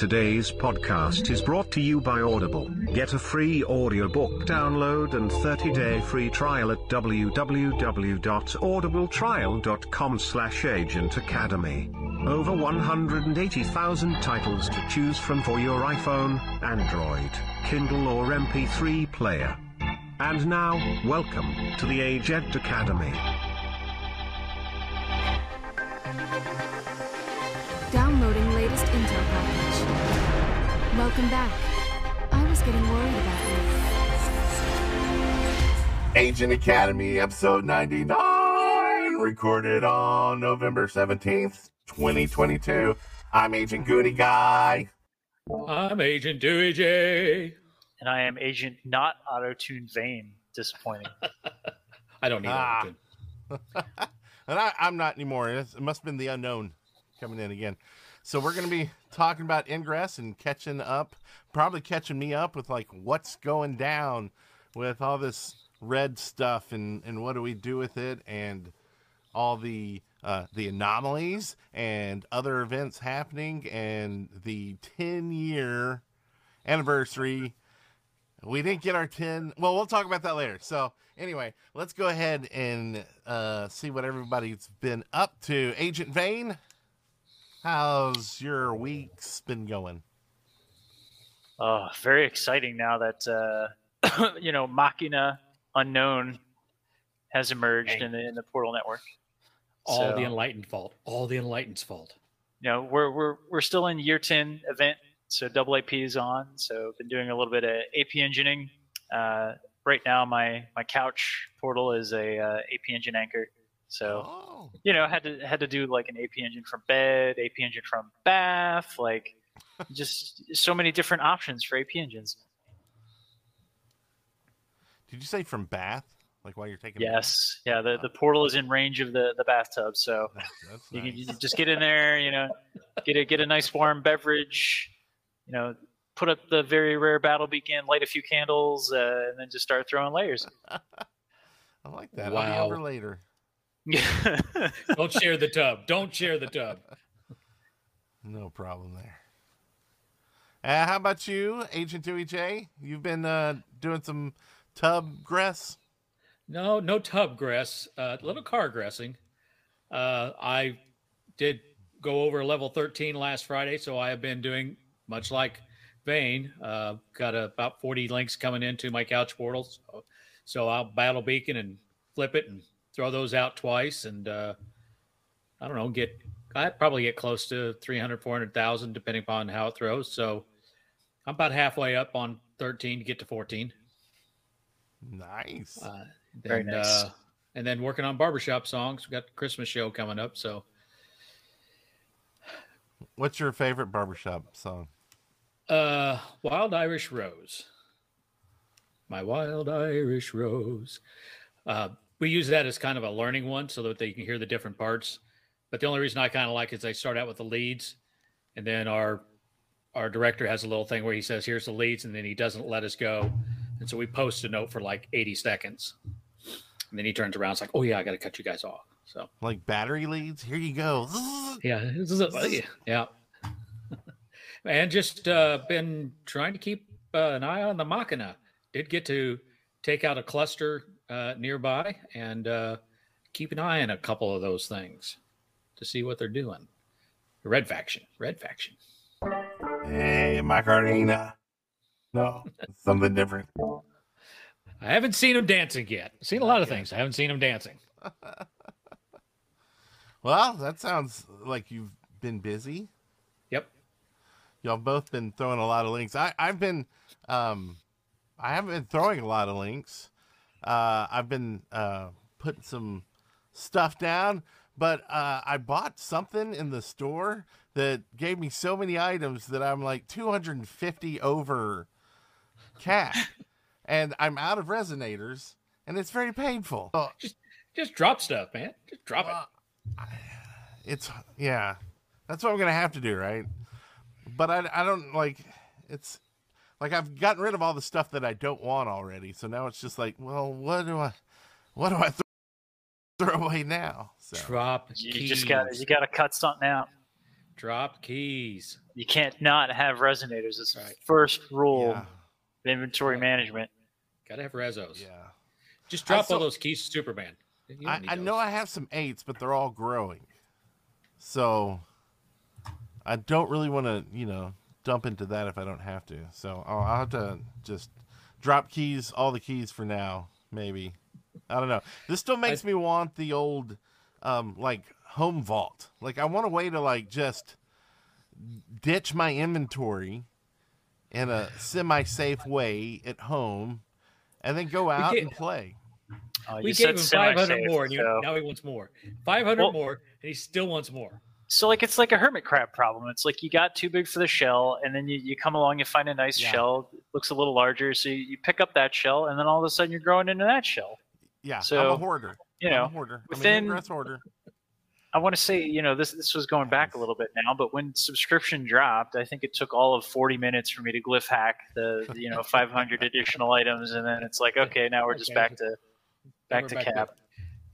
Today's podcast is brought to you by Audible. Get a free audiobook download and 30-day free trial at www.audibletrial.com slash agent. Over 180,000 titles to choose from for your iPhone, Android, Kindle or MP3 player. And now, welcome to the Agent Academy. Downloading latest intel package. Welcome back. I was getting worried about you. Agent Academy, episode 99, recorded on November 17th, 2022. I'm Agent Goody Guy. I'm Agent Dewey J. and I am Agent Not Auto Tune Vane. Disappointing. I don't need Ah. that. And I, I'm not anymore. It's- It must have been the unknown coming in again. So we're going to be talking about Ingress and catching up, probably catching me up with like what's going down with all this red stuff and, and what do we do with it and all the uh, the anomalies and other events happening and the 10 year anniversary. We didn't get our 10 well we'll talk about that later. So anyway let's go ahead and uh, see what everybody's been up to. Agent vane how's your week's been going Oh, very exciting now that uh, you know Machina Unknown has emerged in the, in the Portal network. All So, the enlightened fault. All the enlightened's fault. you know we're we're we're still in year ten event, so double AP is on. So been doing a little bit of AP engineering. Uh, right now, my my couch portal is a uh, AP engine anchor. So oh you know had to had to do like an AP engine from bed, AP engine from bath, like just so many different options for AP engines. did you say from bath like while you're taking? Yes, yeah. The, the portal is in range of the, the bathtub, so that's, that's you can nice. just get in there. You know, get a get a nice warm beverage. You know, put up the very rare battle beacon, light a few candles, uh, and then just start throwing layers. i like that i'll be over later Don't share the tub. Don't share the tub. no problem there uh, how about you agent dewey j you've been uh, doing some tub grass? No, no tub grass. Uh, little car grassing. Uh, I did go over level 13 last Friday, so I have been doing much like Vane. Uh, got about 40 links coming into my couch portals. So, so I'll battle beacon and flip it and throw those out twice. And uh, I don't know, get I'd probably get close to 300, 400,000 depending upon how it throws. So I'm about halfway up on 13 to get to 14. nice Uh, Very nice. Uh, and then working on barbershop songs. We got the Christmas show coming up. So what's your favorite barbershop song uh Wild Irish Rose. My Wild Irish Rose. Uh, we use that as kind of a learning one so that they can hear the different parts. But the only reason I kind of like is they start out with the leads and then our our director has a little thing where he says, here's the leads, and then he doesn't let us go. And so we post a note for like 80 seconds. And then he turns around, it's like, oh yeah, I gotta cut you guys off. So like battery leads here you go Yeah, this is a, yeah. and just uh, been trying to keep uh, an eye on the Machina. Did get to take out a cluster uh, nearby and uh, keep an eye on a couple of those things to see what they're doing. Red faction, Red faction. Hey, Macarena. No, something different. I haven't seen him dancing yet. Seen a lot of things. I haven't seen him dancing. Well, that sounds like you've been busy. Yep. Y'all both been throwing a lot of links. I, I've been, um, I haven't been throwing a lot of links. Uh, I've been uh, putting some stuff down, but uh, I bought something in the store that gave me so many items that I'm like 250 over cat, and I'm out of resonators, and it's very painful. Oh, Just drop stuff, man. Just drop it. It's yeah that's what i'm gonna have to do right but i, I don't like it's like i've gotten rid of all the stuff that i don't want already so now it's just like well what do i what do i th- throw away now so Drop You keys. just got to you got to cut something out. drop keys. you can't not have resonators. It's the Right. first rule Yeah. of inventory management. Gotta have rezos. Yeah. Just drop saw- all those keys to Superman. I, I know. I have some eights, but they're all growing. So I don't really want to, you know, dump into that if I don't have to. So I'll, I'll have to just drop keys, all the keys for now, maybe. I don't know. This still makes me want the old, um, like home vault. Like I want a way to like just ditch my inventory in a semi-safe way at home, and then go out and play. Uh, We gave him 500 more, and he, so- now he wants more. 500 Well- more, and he still wants more. So like it's like a hermit crab problem. It's like you got too big for the shell, and then you, you come along, you find a nice Yeah. shell, looks a little larger, so you, you pick up that shell, and then all of a sudden you're growing into that shell. Yeah, so, I'm a hoarder. You I'm a know, hoarder. within- I'm an ingress hoarder. I want to say, you know, this this was going back a little bit now, but when subscription dropped, I think it took all of 40 minutes for me to glyph hack the, the, you know 500 additional items, and then it's like, okay, now we're just Okay. back to Now back we're to cap.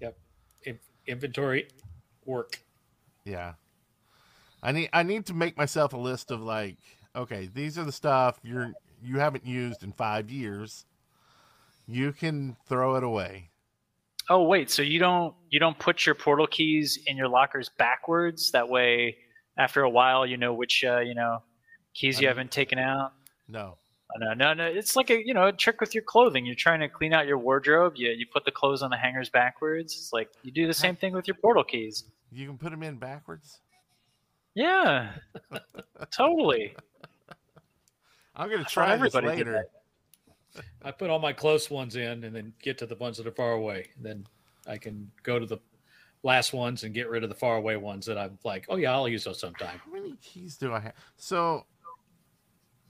Yep. In- inventory work. Yeah. I need I need to make myself a list of like, okay, these are the stuff you're you haven't used in five years. You can throw it away. Oh wait, so you don't you don't put your portal keys in your lockers backwards? That way, after a while, you know which uh, you know keys you haven't taken out. No. Oh, No, no, no. It's like a you know a trick with your clothing. You're trying to clean out your wardrobe. You you put the clothes on the hangers backwards. It's like you do the same thing with your portal keys. You can put them in backwards. Yeah, totally. I'm gonna try this everybody did later. I put all my close ones in and then get to the ones that are far away. Then I can go to the last ones and get rid of the far away ones that I'm like, oh yeah, I'll use those sometime. How many keys do I have? So,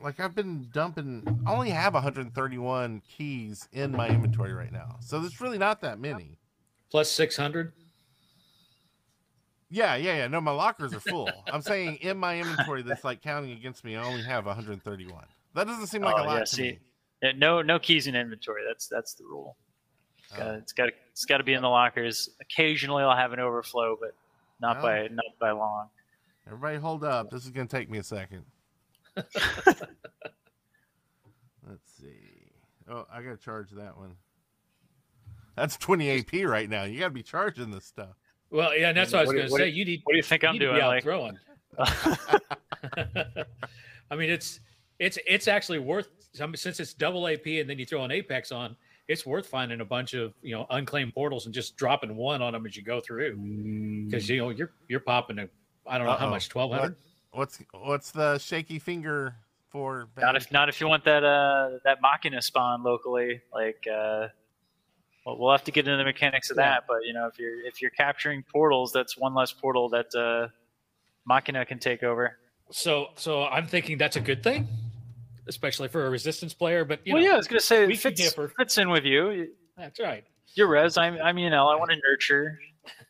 like, I've been dumping. I only have 131 keys in my inventory right now. So there's really not that many. Plus 600. Yeah, yeah, yeah. No, my lockers are full. I'm saying in my inventory that's like counting against me, I only have 131. That doesn't seem like Oh, a lot yeah, to see, me. No no keys in inventory. That's that's the rule. It's got oh. it's got it's got to be in the lockers. Occasionally, I'll have an overflow, but not Oh. by not by long. Everybody, hold up. This is gonna take me a second. Let's see. Oh, I gotta charge that one. That's 20 AP right now. You gotta be charging this stuff. Well, yeah, and that's what I was going to say. You need, What do you think you I'm need to doing? be out Like, throwing. I mean, it's it's it's actually worth I mean, since it's double AP and then you throw an Apex on. It's worth finding a bunch of you know unclaimed portals and just dropping one on them as you go through because you know you're you're popping a I don't know how Uh-oh. much twelve hundred. What's what's the shaky finger for? not if not if you want that uh that Machina spawn locally. Like, uh, well, we'll have to get into the mechanics of Yeah. that. But you know, if you're if you're capturing portals, that's one less portal that uh, Machina can take over. So so I'm thinking that's a good thing, especially for a resistance player. But you well, know, yeah, I was gonna say we it fits, fits in with you. that's right. You're res. I'm I'm you know I want to nurture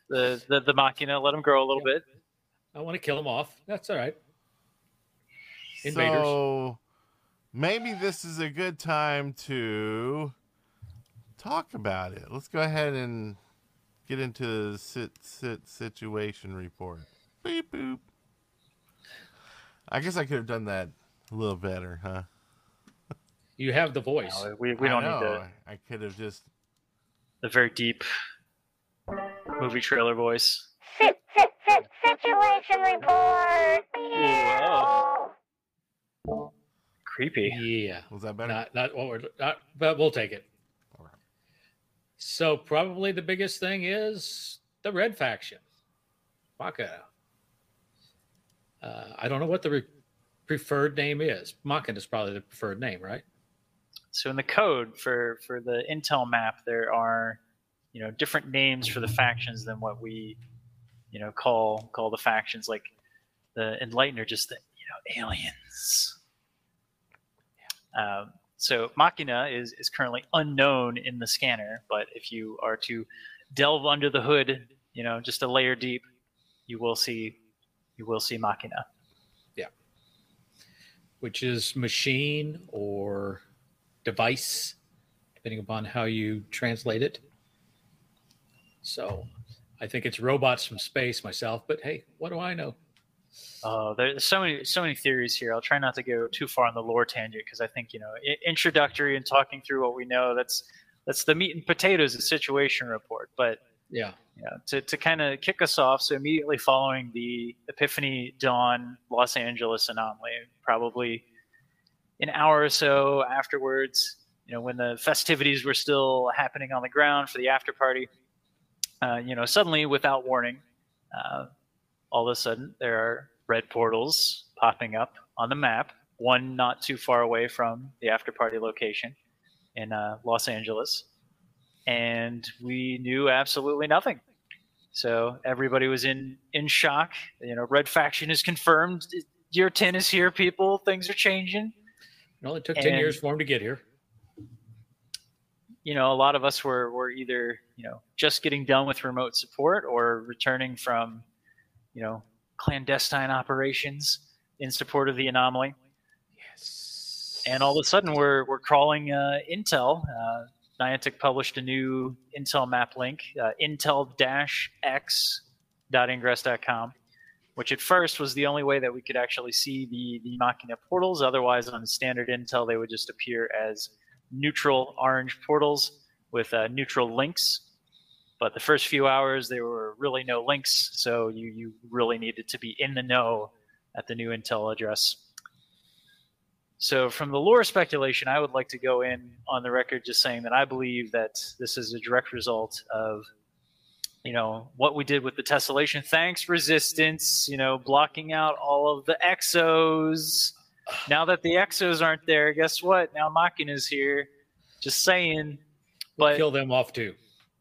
the the the Machina, let them grow a little bit. I want to kill them off. That's all right. Invaders. So maybe this is a good time to talk about it. Let's go ahead and get into the sit sit situation report. Beep boop. I guess I could have done that a little better, huh? You have the voice. No, we we I don't know. need the I could have just the very deep movie trailer voice. Sit, sit, sit, situation report. Whoa. Creepy. Yeah. was that better? Not not what we're not, but we'll take it. So probably the biggest thing is the red faction. Maka. Uh, I don't know what the re- preferred name is. Maka is probably the preferred name, right? So in the code for for the Intel map, there are you know different names for the factions than what we you know call call the factions. Like the Enlightened are just the you know aliens. Um, so Machina is is currently unknown in the scanner, but if you are to delve under the hood, you know just a layer deep, you will see you will see Machina. Yeah. Which is machine or device, depending upon how you translate it. So I think it's robots from space myself, but hey, what do I know? Oh, there's so many so many theories here. I'll try not to go too far on the lore tangent because I think you know i- introductory and talking through what we know that's that's the meat and potatoes of situation report. But Yeah. yeah, to to kind of kick us off, so immediately following the Epiphany Dawn Los Angeles anomaly, probably an hour or so afterwards, you know, when the festivities were still happening on the ground for the after party, uh, you know, suddenly without warning, uh, all of a sudden there are red portals popping up on the map. One not too far away from the after party location in uh, Los Angeles, and we knew absolutely nothing. So everybody was in in shock. You know, Red Faction is confirmed. Year ten is here, people. Things are changing. Well, it took 10 And- years for him to get here. you know, a lot of us were, were either, you know, just getting done with remote support or returning from, you know, clandestine operations in support of the anomaly. Yes. And all of a sudden we're, we're crawling uh, Intel. Uh, Niantic published a new Intel map link, uh, intel-x.ingress.com, which at first was the only way that we could actually see the, the Machina portals. Otherwise, on standard Intel, they would just appear as neutral orange portals with uh, neutral links. But the first few hours, there were really no links, so you, you really needed to be in the know at the new Intel address. So, from the lore speculation, I would like to go in on the record just saying that I believe that this is a direct result of, you know, what we did with the tessellation. Thanks, Resistance. You know, blocking out all of the exos. Now that the exos aren't there, guess what? Now Machina is here. Just saying. But Kill them off too.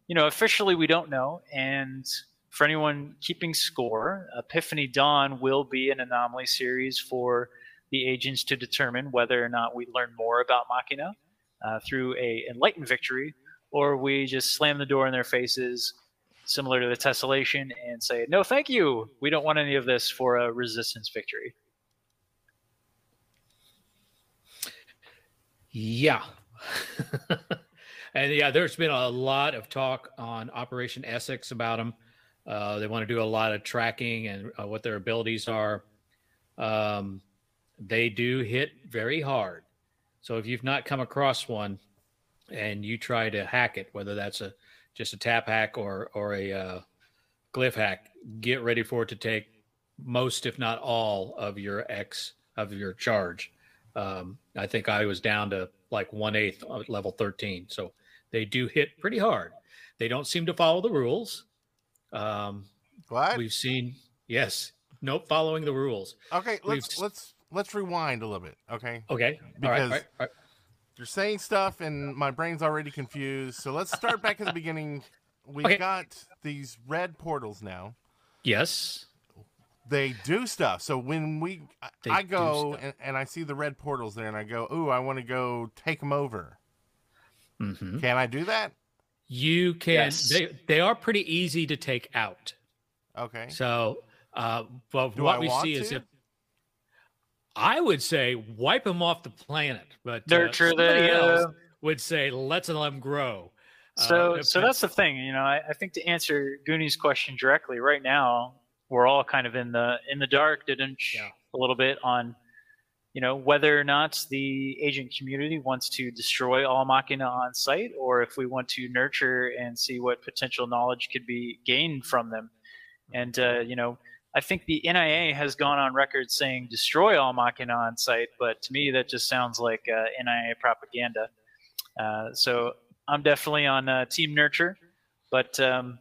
You know, officially we don't know. And for anyone keeping score, Epiphany Dawn will be an anomaly series for the agents to determine whether or not we learn more about Machina uh, through a enlightened victory, or we just slam the door in their faces, similar to the tessellation, and say, "No, thank you. We don't want any of this for a resistance victory." Yeah. and yeah, there's been a lot of talk on Operation Essex about them. Uh, they want to do a lot of tracking and uh, what their abilities are. Um, they do hit very hard. So if you've not come across one and you try to hack it, whether that's a just a tap hack or or a uh, glyph hack, get ready for it to take most, if not all, of your X of your charge. Um, I think I was down to like one eighth level 13. So they do hit pretty hard. They don't seem to follow the rules. Um, What? we've seen, yes, nope, following the rules. Okay, let's we've- let's let's rewind a little bit. Okay, Okay. Because- all right, all right. you're saying stuff, and my brain's already confused. So let's start back at the beginning. We've Okay. got these red portals now. Yes. They do stuff. So when we, I- They I go and, and I see the red portals there, and I go, "Ooh, I want to go take them over." Hmm Can I do that? You can, Yes. they, they are pretty easy to take out. Okay. So, uh, but Do what I we want see is if I would say wipe them off the planet, but uh, Nurture somebody else them. would say let's let them grow. So, Uh, so that's the thing, you know. I, I think to answer Goonie's question directly, right now we're all kind of in the in the dark, didn't Yeah. a little bit on, you know, whether or not the agent community wants to destroy all Machina on sight, or if we want to nurture and see what potential knowledge could be gained from them. And uh, you know, I think the NIA has gone on record saying destroy all Machina on sight, but to me that just sounds like uh, NIA propaganda. Uh, so I'm definitely on uh, Team Nurture, but um,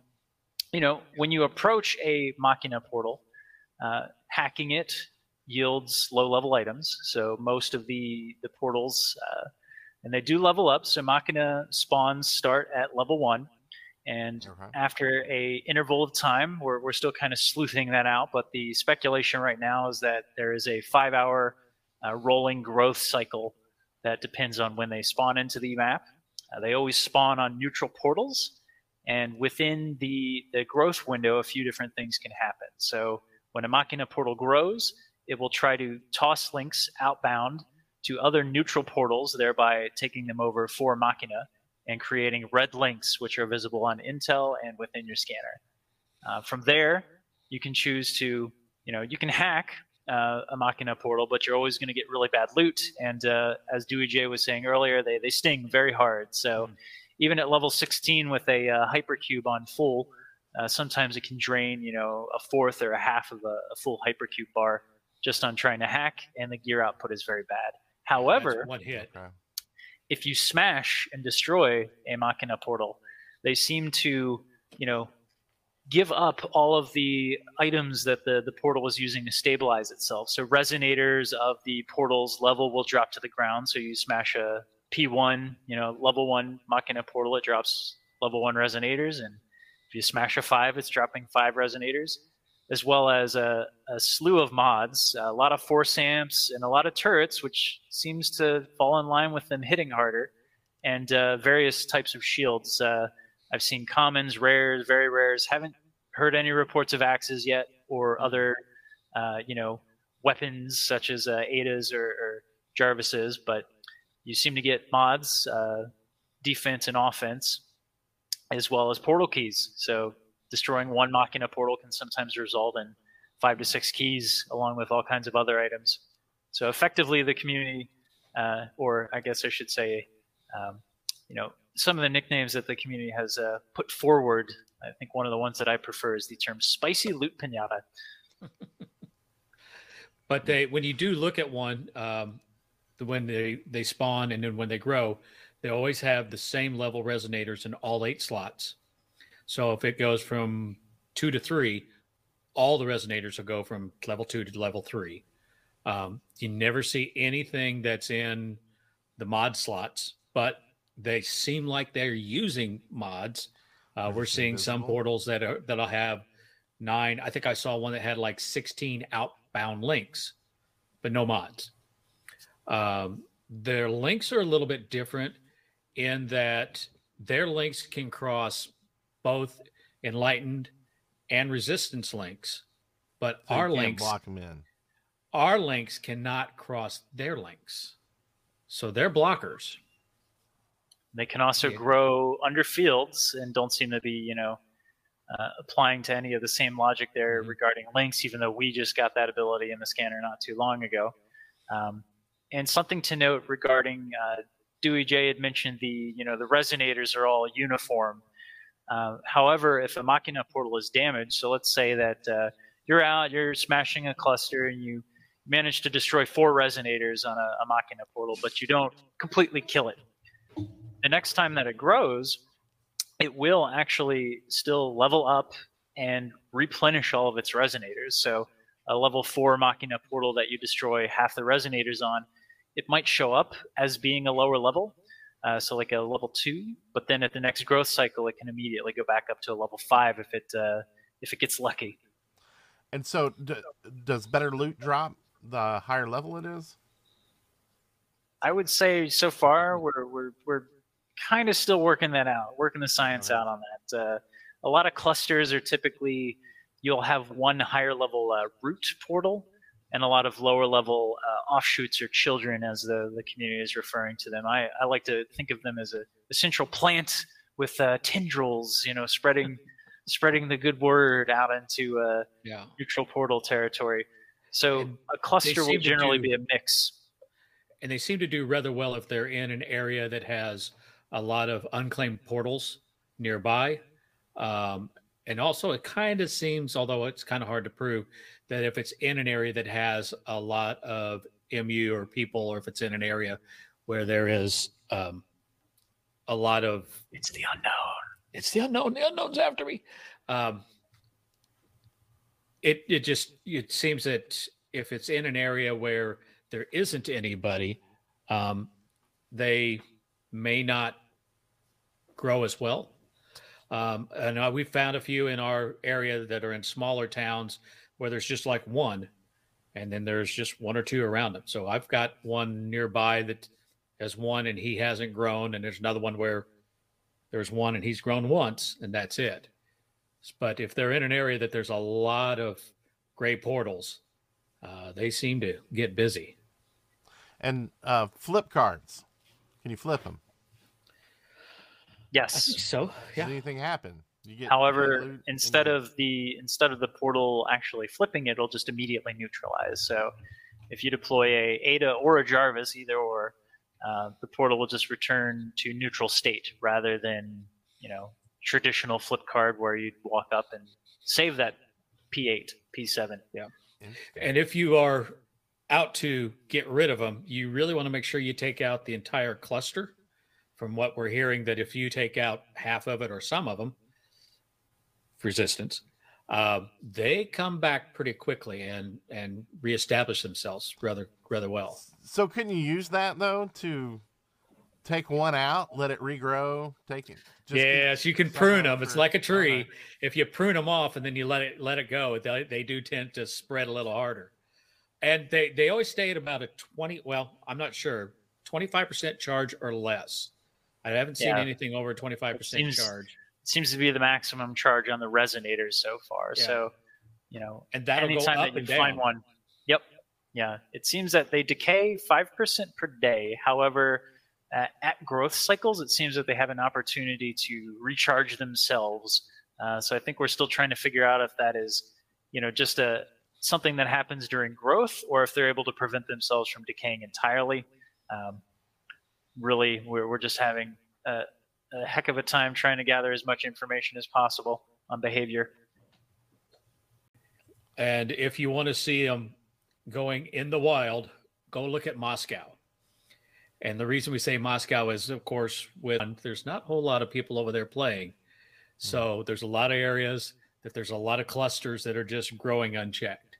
you know, when you approach a Machina portal, uh, hacking it yields low-level items. So most of the the portals, uh, and they do level up. So Machina spawns start at level one, and Okay. after a interval of time, we're we're still kind of sleuthing that out. But the speculation right now is that there is a five-hour uh, rolling growth cycle that depends on when they spawn into the map. Uh, they always spawn on neutral portals, and within the, the growth window, a few different things can happen. So when a Machina portal grows, it will try to toss links outbound to other neutral portals, thereby taking them over for Machina and creating red links, which are visible on Intel and within your scanner. Uh, from there, you can choose to you know, you can hack uh, a Machina portal, but you're always going to get really bad loot. And uh, as Dewey J was saying earlier, they, they sting very hard. So Mm. even at level 16 with a uh, hypercube on full, uh, sometimes it can drain, you know, a fourth or a half of a, a full hypercube bar just on trying to hack, and the gear output is very bad. However, That's one hit. If you smash and destroy a Machina portal, they seem to, you know, give up all of the items that the, the portal was using to stabilize itself. So resonators of the portal's level will drop to the ground. So you smash a P1, you know, level one Machina portal, it drops level one resonators. And if you smash a five, it's dropping five resonators, as well as a, a slew of mods, a lot of force amps, and a lot of turrets, which seems to fall in line with them hitting harder, and uh, various types of shields. Uh, I've seen commons, rares, very rares. Haven't heard any reports of axes yet, or other, uh, you know, weapons such as uh, Ada's or, or Jarvis's. But you seem to get mods, uh, defense and offense, as well as portal keys. So destroying one Machina portal can sometimes result in five to six keys, along with all kinds of other items. So effectively, the community, uh, or I guess I should say, um, you know, some of the nicknames that the community has uh, put forward. I think one of the ones that I prefer is the term "spicy loot pinata." But they, when you do look at one, um, when they they spawn and then when they grow, they always have the same level resonators in all eight slots. So if it goes from two to three, all the resonators will go from level two to level three. Um, you never see anything that's in the mod slots, but they seem like they're using mods. Uh, we're seeing some portals that are that'll have nine. I think I saw one that had like 16 outbound links, but no mods. Um, their links are a little bit different in that their links can cross both enlightened and resistance links, but So our links block them in. our links cannot cross their links. So they're blockers. They can also Yeah. grow under fields and don't seem to be, you know, uh, applying to any of the same logic there Mhm. regarding links, even though we just got that ability in the scanner not too long ago. Um, and something to note regarding uh, Dewey J had mentioned the, you know, the resonators are all uniform. Uh, however, if a Machina portal is damaged, so let's say that uh, you're out, you're smashing a cluster, and you manage to destroy four resonators on a, a Machina portal, but you don't completely kill it the next time that it grows, it will actually still level up and replenish all of its resonators. So a level four Machina portal that you destroy half the resonators on, it might show up as being a lower level, uh, so like a level two. But then at the next growth cycle, it can immediately go back up to a level five if it uh, if it gets lucky. And so, d- does better loot drop the higher level it is? I would say so far we're we're we're kind of still working that out, working the science Alright. out on that. Uh, a lot of clusters are typically you'll have one higher level uh, root portal and a lot of lower level uh, offshoots or children, as the the community is referring to them. I, I like to think of them as a, a central plant with uh, tendrils, you know, spreading spreading the good word out into uh, Yeah. neutral portal territory. So And a cluster will generally do- be a mix. And they seem to do rather well if they're in an area that has a lot of unclaimed portals nearby. Um, and also, it kind of seems, although it's kind of hard to prove, that if it's in an area that has a lot of MU or people, or if it's in an area where there is um, a lot of It's the unknown. it's the unknown. The unknown's after me. Um, it it just it seems that if it's in an area where there isn't anybody, um, they may not grow as well. Um, and uh, we found a few in our area that are in smaller towns where there's just like one, and then there's just one or two around them. So I've got one nearby that has one and he hasn't grown, and there's another one where there's one and he's grown once and that's it but if they're in an area that there's a lot of gray portals uh, they seem to get busy And uh, flip cards. Can you flip them? Yes. so Does anything happen? You get However, loot in instead your- of the instead of the portal actually flipping, it'll just immediately neutralize. So, if you deploy a Ada or a Jarvis, either or, uh, the portal will just return to neutral state rather than you know traditional flip card where you'd walk up and save that P8, P7. Yeah. And if you are out to get rid of them, you really want to make sure you take out the entire cluster. From what we're hearing, that if you take out half of it or some of them, resistance, uh, they come back pretty quickly and and reestablish themselves rather rather well. So couldn't you use that though to take one out, let it regrow, take it? just yes, you can prune them. It's like a tree. uh-huh. If you prune them off and then you let it let it go, they, they do tend to spread a little harder. And they they always stay at about a twenty. Well, I'm not sure, twenty five percent charge or less. I haven't seen Yeah. anything over twenty five percent seems- charge, seems to be the maximum charge on the resonators so far. Yeah. So, you know, and that'll go anytime up that you down. find one. Yep. Yeah. It seems that they decay 5% per day. However, uh, at growth cycles, it seems that they have an opportunity to recharge themselves. Uh, so I think we're still trying to figure out if that is, you know, just a something that happens during growth or if they're able to prevent themselves from decaying entirely. Um, really, we're, we're just having a, a heck of a time trying to gather as much information as possible on behavior. And if you want to see them going in the wild, go look at Moscow. And the reason we say Moscow is, of course, with there's not a whole lot of people over there playing, so there's a lot of areas that there's a lot of clusters that are just growing unchecked.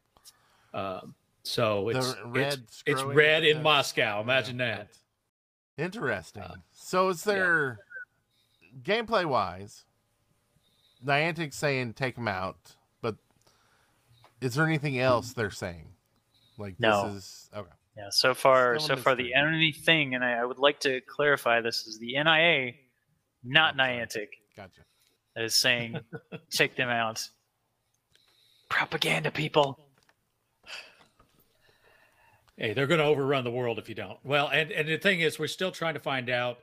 Um, so The it's it's, it's red in That's- Moscow. Imagine Yeah, that. Interesting. Uh, so is there gameplay wise? Niantic's saying take them out, but is there anything else they're saying? Like No. this is okay. Yeah, so far, Still so far, the only thing, and I, I would like to clarify this is the NIA, not Oh. Niantic, Gotcha. that is saying take them out. Propaganda, people. Hey, they're going to overrun the world if you don't. Well, and and the thing is, we're still trying to find out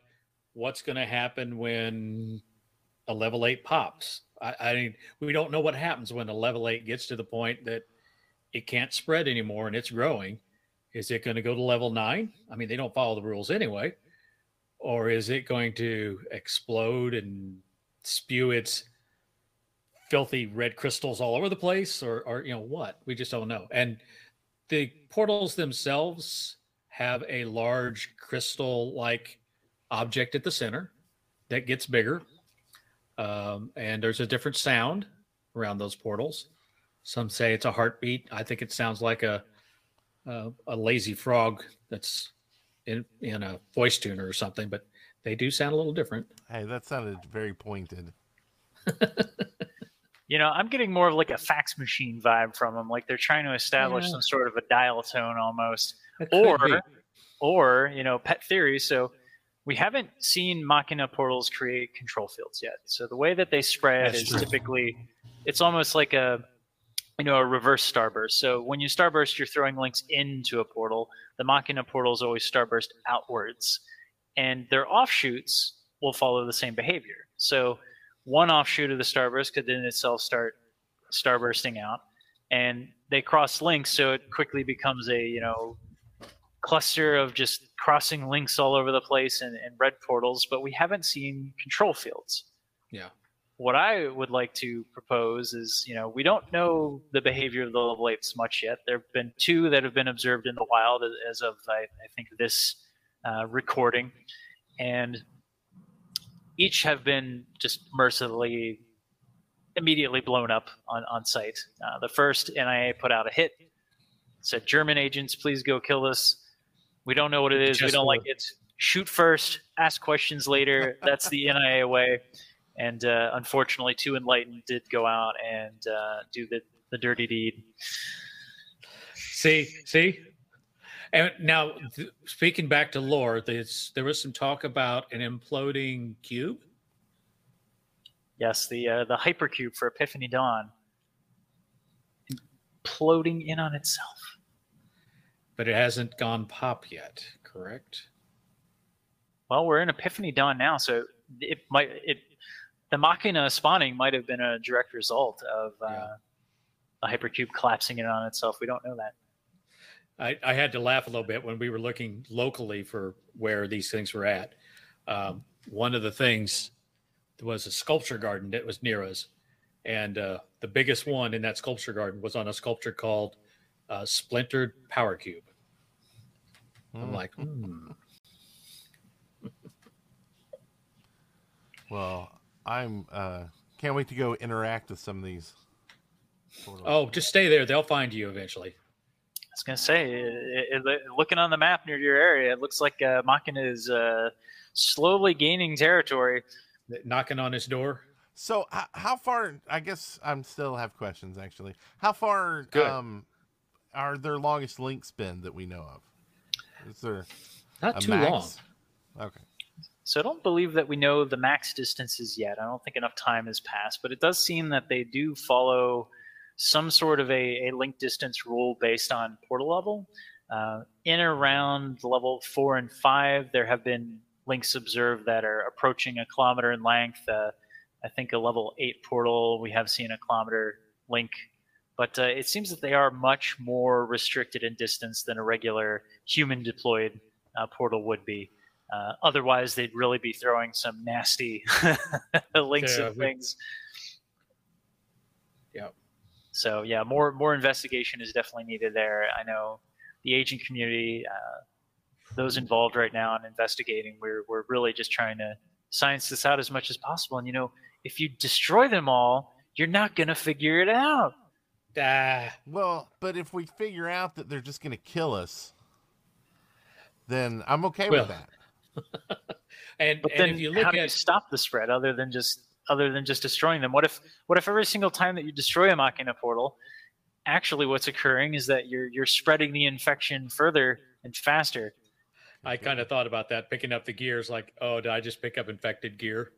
what's going to happen when a level eight pops. I, I mean, we don't know what happens when a level eight gets to the point that it can't spread anymore and it's growing. Is it going to go to level nine? I mean, they don't follow the rules anyway. Or is it going to explode and spew its filthy red crystals all over the place? Or, or you know, what? We just don't know. And the portals themselves have a large crystal like object at the center that gets bigger. Um, and there's a different sound around those portals. Some say it's a heartbeat. I think it sounds like a a, a lazy frog that's in in a voice tuner or something, but they do sound a little different. Hey, that sounded very pointed. You know, I'm getting more of like a fax machine vibe from them, like they're trying to establish Yeah. some sort of a dial tone almost. Or be. or you know pet theory so we haven't seen machina portals create control fields yet so the way that they spread That's is true. typically it's almost like a you know a reverse starburst so when you starburst you're throwing links into a portal the machina portals always starburst outwards and their offshoots will follow the same behavior so one offshoot of the starburst could then itself start starbursting out and they cross links so it quickly becomes a you know cluster of just crossing links all over the place and, and red portals, but we haven't seen control fields. Yeah. What I would like to propose is, you know, we don't know the behavior of the level eights much yet. There have been two that have been observed in the wild as- as of, I, I think, this uh, recording, and each have been just mercilessly, immediately blown up on, on sight. Uh, the first NIA put out a hit, said, German agents, please go kill this. We don't know what it is. we don't like it. Shoot first, ask questions later. That's the NIA way. And uh, unfortunately, Two Enlightened did go out and uh, do the, the dirty deed. See, see. And now, th- speaking back to lore, there's, there was some talk about an imploding cube. Yes, the uh, the hypercube for Epiphany Dawn imploding in on itself. but it hasn't gone pop yet, correct? Well, we're in Epiphany Dawn now, so it might it the Machina spawning might have been a direct result of uh, Yeah. a hypercube collapsing in on itself. We don't know that. I, I had to laugh a little bit when we were looking locally for where these things were at. Um, one of the things there was a sculpture garden that was near us, and uh, the biggest one in that sculpture garden was on a sculpture called uh, Splintered Power Cube. I'm Hmm. like, hmm. Well, I'm uh can't wait to go interact with some of these. portals. oh, just stay there; they'll find you eventually. I was gonna say, it, it, looking on the map near your area, it looks like uh, Machina is uh, slowly gaining territory. Knocking on his door. So how, how far? I guess I'm still have questions actually. How far Good. um are their longest links been that we know of? Is there Not a too max? long. Okay. So I don't believe that we know the max distances yet. I don't think enough time has passed, but it does seem that they do follow some sort of a, a link distance rule based on portal level. Uh, in around level four and five, there have been links observed that are approaching a kilometer in length. Uh, I think a level eight portal, we have seen a kilometer link, but uh, it seems that they are much more restricted in distance than a regular human deployed uh, portal would be. Uh, otherwise, they'd really be throwing some nasty links Yeah, and things. Yep. So yeah, more more investigation is definitely needed there. I know the agent community, uh, those involved right now in investigating, we're we're really just trying to science this out as much as possible. And you know, if you destroy them all, you're not gonna figure it out. Ah, Well, but if we figure out that they're just going to kill us, then I'm okay Well, with that. and, But and then if you how look do you stop the spread other than just other than just destroying them? What if what if every single time that you destroy a Machina portal, actually what's occurring is that you're you're spreading the infection further and faster. I kind of thought about that, picking up the gears, like, oh, did I just pick up infected gear?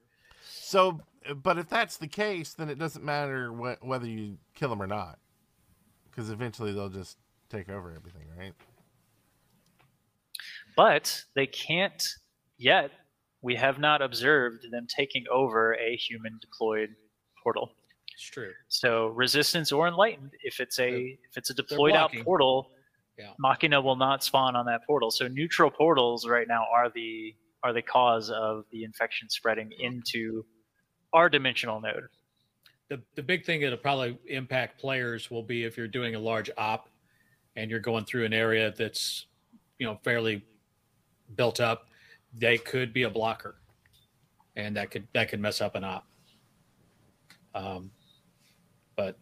So, but if that's the case, then it doesn't matter wh- whether you kill them or not, because eventually they'll just take over everything, right? But they can't yet. We have not observed them taking over a human deployed portal. It's true. So resistance or enlightened, if it's a They're- if it's a deployed out portal, Yeah. Machina will not spawn on that portal. So neutral portals right now are the are the cause of the infection spreading into our dimensional node. The the big thing that'll probably impact players will be if you're doing a large op and you're going through an area that's you know fairly built up, they could be a blocker, and that could that could mess up an op. Um, but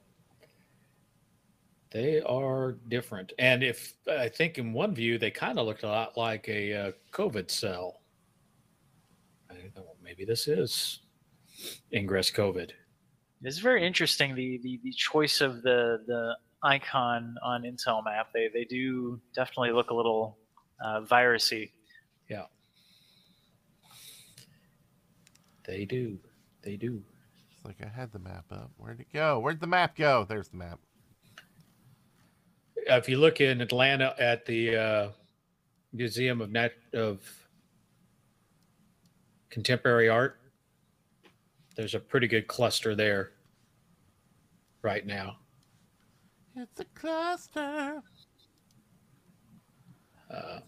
they are different, and if I think in one view they kind of looked a lot like a uh, COVID cell. Know, maybe this is ingress COVID. It's very interesting the, the the choice of the the icon on Intel map. They they do definitely look a little uh, virusy. Yeah. They do. They do. It's like I had the map up. Where'd it go? Where'd the map go? There's the map. Uh, If you look in Atlanta at the uh, Museum of Nat- of Contemporary Art, there's a pretty good cluster there right now. It's a cluster. Uh, I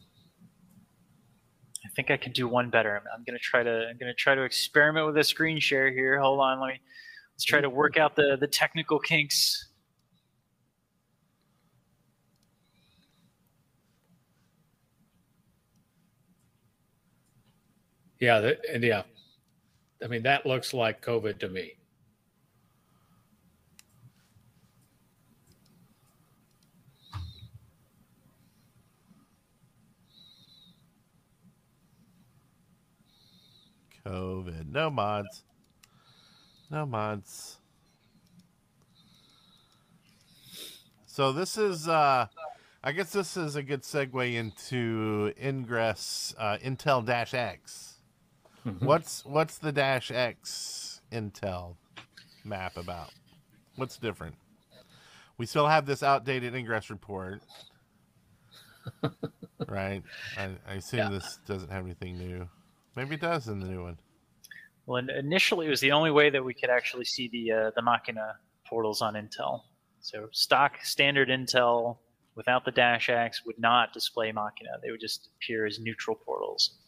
think I could do one better. I'm, I'm gonna try to I'm gonna try to experiment with a screen share here. Hold on, let me let's try to work out the the technical kinks. yeah, that, and yeah, I mean that looks like COVID to me. COVID. No mods. No mods. So this is uh I guess this is a good segue into Ingress uh, Intel Dash X. What's what's the Dash X Intel map about? What's different? We still have this outdated Ingress report. right? I, I assume Yeah. this doesn't have anything new. Maybe it does in the new one. Well, initially, it was the only way that we could actually see the uh, the Machina portals on Intel. So stock standard Intel without the dash X would not display Machina. They would just appear as neutral portals.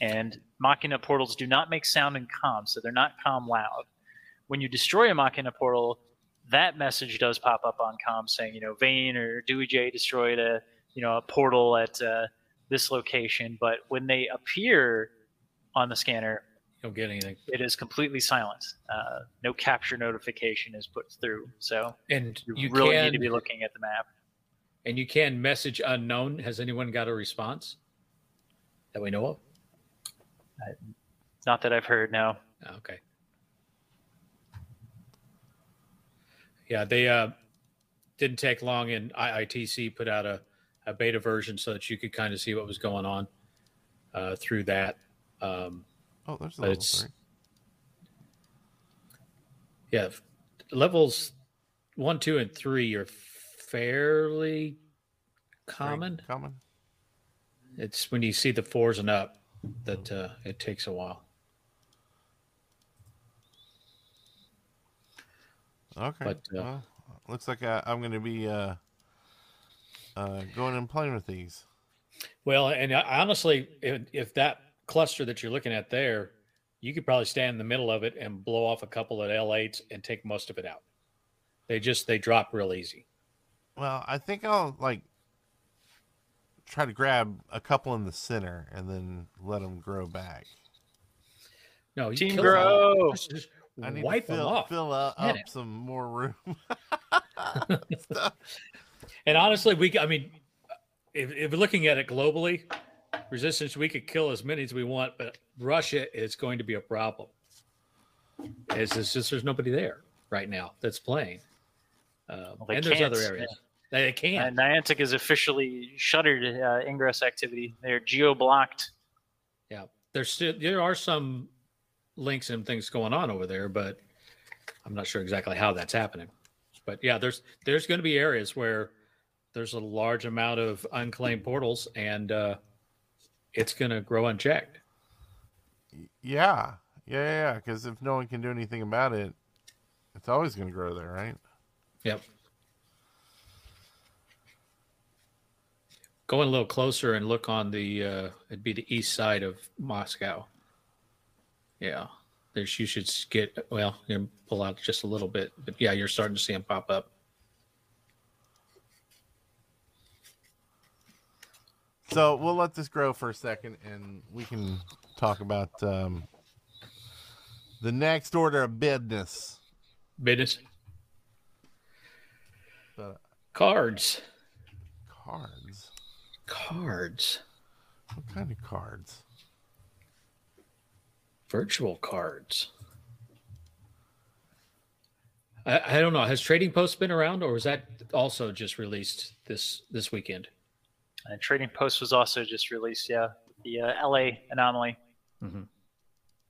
And Machina portals do not make sound in COM, so they're not COM loud. When you destroy a Machina portal, that message does pop up on COM saying, you know, Vane or Dewey J destroyed a, you know, a portal at uh, this location. But when they appear on the scanner, You don't get anything. it is completely silent. Uh, no capture notification is put through. So And you, you really can need to be looking at the map. and you can message unknown. Has anyone got a response that we know of? Not that I've heard. No. Okay. Yeah, they uh, didn't take long, and IITC put out a, a beta version so that you could kind of see what was going on uh, through that. Um, Oh, there's a But level three. yeah, levels one, two, and three are fairly common. Common. It's when you see the fours and up that uh, it takes a while. Okay. But, uh, well, looks like I, I'm going to be uh, uh, going and playing with these. Well, and honestly, if, if that cluster that you're looking at there, you could probably stand in the middle of it and blow off a couple of L8s and take most of it out. They just they drop real easy. Well, I think I'll like try to grab a couple in the center and then let them grow back. No, you Team kill them all. grow. Just, just I need wipe to them fill, off. fill up, up some more room. And honestly, we I mean, if, if we're looking at it globally, resistance we could kill as many as we want, but Russia is going to be a problem. It's, it's just there's nobody there right now that's playing, uh, Well, and there's other areas they can. And Niantic has officially shuttered uh, ingress activity. They're geo blocked. Yeah, there's still there are some links and things going on over there, but I'm not sure exactly how that's happening. But yeah, there's there's going to be areas where there's a large amount of unclaimed portals, and uh, it's going to grow unchecked. Yeah, yeah, yeah. Because if no one can do anything about it, it's always going to grow there, right? Yep. Going a little closer and look on the uh, it'd be the east side of Moscow. Yeah, there's you should get well, you pull out just a little bit, but yeah, you're starting to see them pop up. So we'll let this grow for a second, and we can talk about um, the next order of business. Business The cards, cards. cards, What kind of cards? virtual cards. I, I don't know. Has Trading Post been around, or was that also just released this this weekend? And Trading Post was also just released. Yeah, the uh, LA anomaly. Mhm.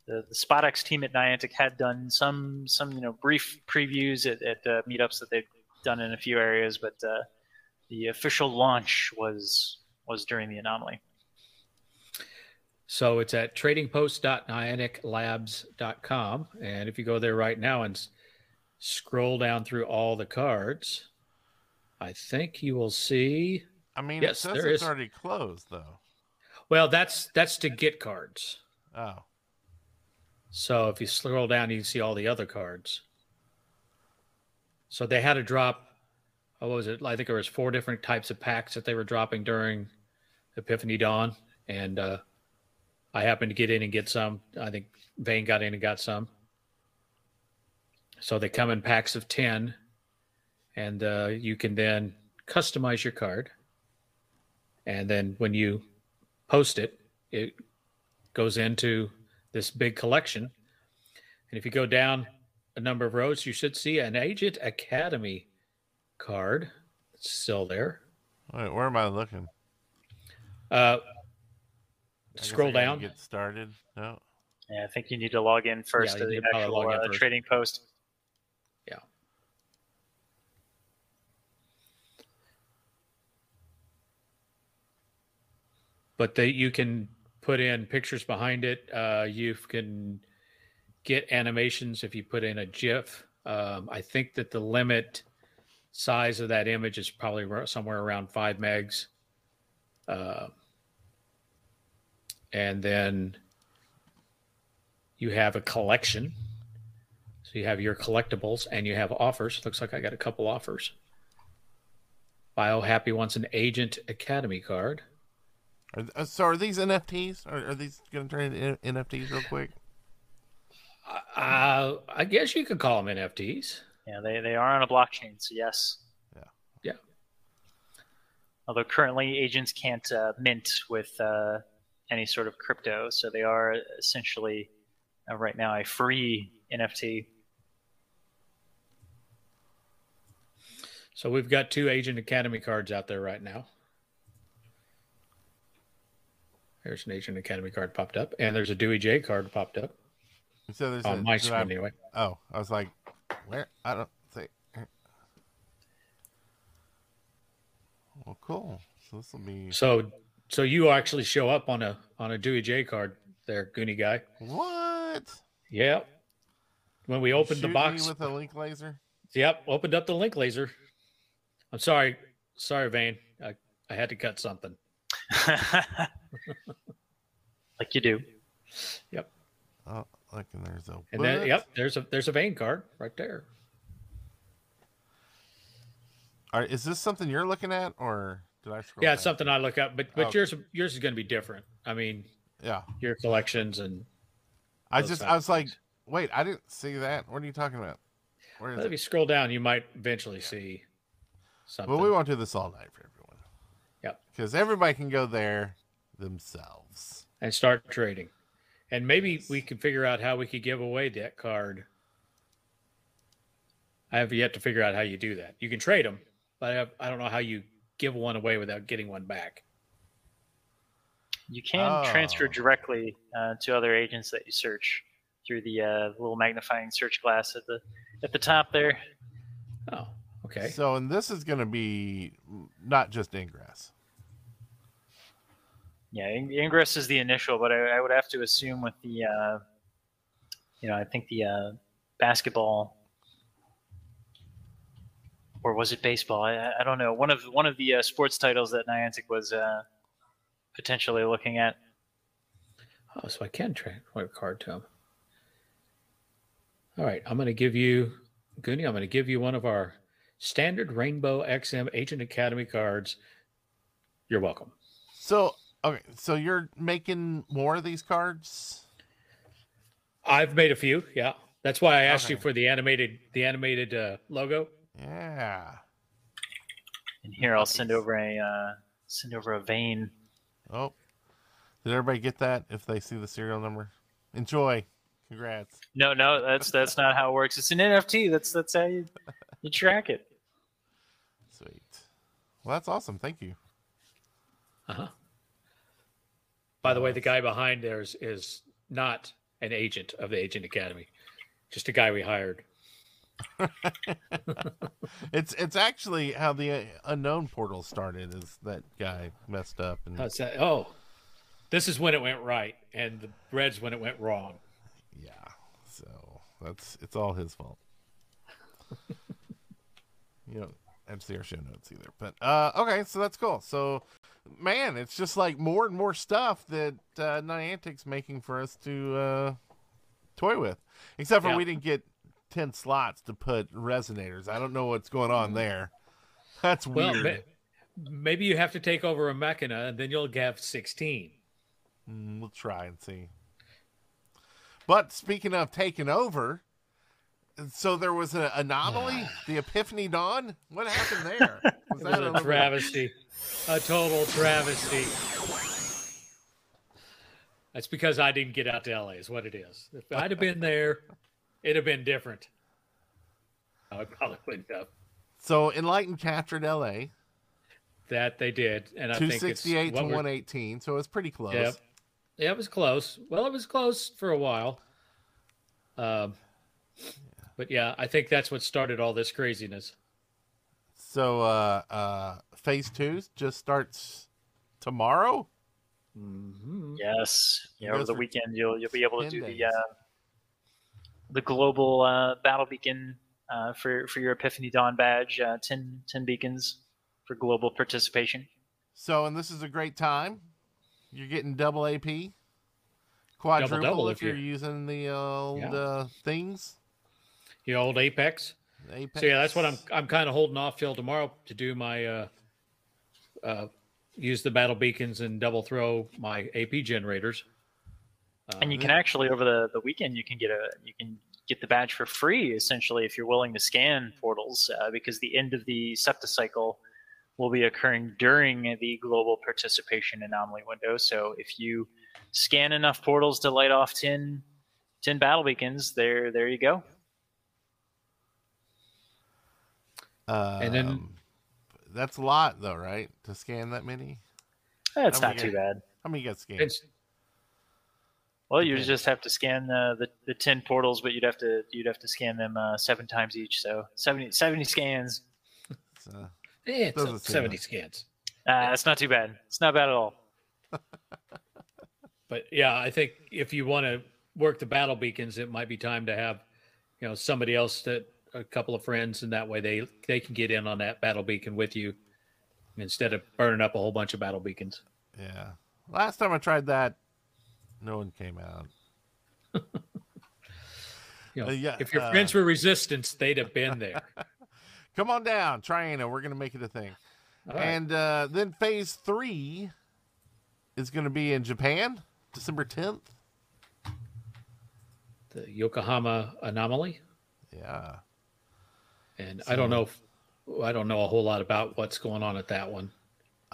The, the SpotX team at Niantic had done some some you know brief previews at, at uh, meetups that they've done in a few areas, but uh, the official launch was was during the anomaly. So it's at tradingpost.nianticlabs.com. And if you go there right now and s- scroll down through all the cards, I think you will see. I mean, Yes, it says there it's is. already closed, though. Well, that's that's to get cards. Oh, So if you scroll down, you can see all the other cards. So they had to drop. oh, What was it? I think there was four different types of packs that they were dropping during Epiphany Dawn, and uh, I happened to get in and get some. I think Vane got in and got some. So they come in packs of ten, and uh, you can then customize your card. And then when you post it, it goes into this big collection. And if you go down a number of rows, you should see an Agent Academy card. It's still there. wait, where am I looking? Uh, I Scroll down. Get started. No. Yeah, I think you need to log in first you to the actual uh, first. Trading Post. But they, you can put in pictures behind it. Uh, you can get animations if you put in a GIF. Um, I think that the limit size of that image is probably somewhere around five megs. Uh, and then you have a collection. So you have your collectibles and you have offers. Looks like I got a couple offers. Biohappy wants an Agent Academy card. Are, uh, so are these NFTs? Are, are these going to turn into NFTs real quick? Uh, I guess you could call them NFTs. Yeah, they, they are on a blockchain, so yes. Yeah. Yeah. Although currently agents can't uh, mint with uh, any sort of crypto, so they are essentially uh, right now a free NFT. So we've got two Agent Academy cards out there right now. There's an Agent Academy card popped up, and there's a Dewey J card popped up So there's on a- my did screen I- anyway. Oh, I was like, where? I don't see. Well, cool. So this will be So, so you actually show up on a on a Dewey J card there, Goonie guy. what? Yeah. When we opened the Shoot me box, with a link laser. yep, opened up the link laser. I'm sorry, sorry, Vane. I, I had to cut something. like you do. Yep. Oh, look, and there's a. And then, yep, there's a there's a Vane card right there. All right, is this something you're looking at, or did I scroll? Yeah, it's something? I look up, but but Okay. yours yours is going to be different. I mean, Yeah, your collections and I just I was like, wait, I didn't see that. What are you talking about? Where is if it? you scroll down, you might eventually see something. Well, we won't do this all night for everyone. Yep. Because everybody can go there themselves. and start trading. And maybe we can figure out how we could give away that card. I have yet to figure out how you do that. You can trade them, but I, have, I don't know how you give one away without getting one back. You can transfer Oh. directly uh, to other agents that you search through the uh, little magnifying search glass at the at the top there. Oh, okay. So, and this is going to be not just Ingress. Yeah, In- Ingress is the initial, but I, I would have to assume with the, uh, you know, I think the uh, basketball, or was it baseball? I, I don't know. One of one of the uh, sports titles that Niantic was uh, potentially looking at. Oh, so I can trade a card to him. All right, I'm going to give you, Goonie, I'm going to give you one of our standard Rainbow XM Agent Academy cards. You're welcome. So, okay, so you're making more of these cards? I've made a few. Yeah, that's why I asked you for the animated the animated uh, logo. Yeah. And here I'll send over a uh, send over a Vane. Oh, did everybody get that? If they see the serial number, enjoy. Congrats. No, no, that's that's not how it works. It's an NFT. That's that's how you you track it. Sweet. Well, that's awesome. Thank you. Uh huh. By the way, the guy behind there is, is not an agent of the Agent Academy, just a guy we hired. It's it's actually how the uh, unknown portal started. Is that guy messed up and? Oh, this is when it went right, and the red's when it went wrong. yeah. So that's it's all his fault. you don't have to see our show notes either. But uh okay, so that's cool. So man, it's just like more and more stuff that uh Niantic's making for us to uh toy with. Except for Yeah. we didn't get ten slots to put resonators. I don't know what's going on there. That's Well, weird. ma- maybe you have to take over a Machina, and then you'll have sixteen. Mm, we'll try and see. But speaking of taking over, so there was an anomaly, the Epiphany Dawn. What happened there? Was It was that a travesty, a total travesty. That's because I didn't get out to LA. Is what it is. If I'd have been there, it'd have been different. I probably wouldn't have. So Enlightened captured L.A. That they did, and I two think it's sixty eight to one eighteen. So it was pretty close. Yep. Yeah, it was close. Well, it was close for a while. Um, but yeah, I think that's what started all this craziness. So uh, uh, phase two just starts tomorrow. Mhm. Yes. Yeah, Those over the weekend you'll you'll be able to do days. the uh, the global uh, battle beacon uh, for for your Epiphany Dawn badge. Uh, 10, 10 beacons for global participation. So, and this is a great time. You're getting double AP, quadruple double if if you're you- using the old Yeah. uh, things. The old Apex. Apex. So yeah, that's what I'm. I'm kind of holding off till tomorrow to do my uh, uh, use the battle beacons and double throw my AP generators. Uh, and you can actually over the, the weekend you can get a you can get the badge for free essentially if you're willing to scan portals uh, because the end of the septicycle will be occurring during the global participation anomaly window so if you scan enough portals to light off 10, 10 battle beacons there there you go and then- Um, that's a lot, though, right? To scan that many. that's not yeah. too bad How many you got scanned? It's, well you Depends. just have to scan uh, the, the 10 portals but you'd have to you'd have to scan them uh, seven times each so 70, 70 scans It's, uh, eh, it's Doesn't seem 70 like- scans. uh, that's not too bad it's not bad at all But yeah, I think if you want to work the battle beacons, it might be time to have, you know, somebody else that a couple of friends, and that way they they can get in on that battle beacon with you instead of burning up a whole bunch of battle beacons. yeah. Last time I tried that, no one came out. You know, Uh, yeah, if your uh, friends were resistance, they'd have been there. Come on down, Triana. We're gonna make it a thing. Right. And uh, then phase three is going to be in Japan, December 10th. the Yokohama anomaly, Yeah. And I don't know. If, I don't know a whole lot about what's going on at that one.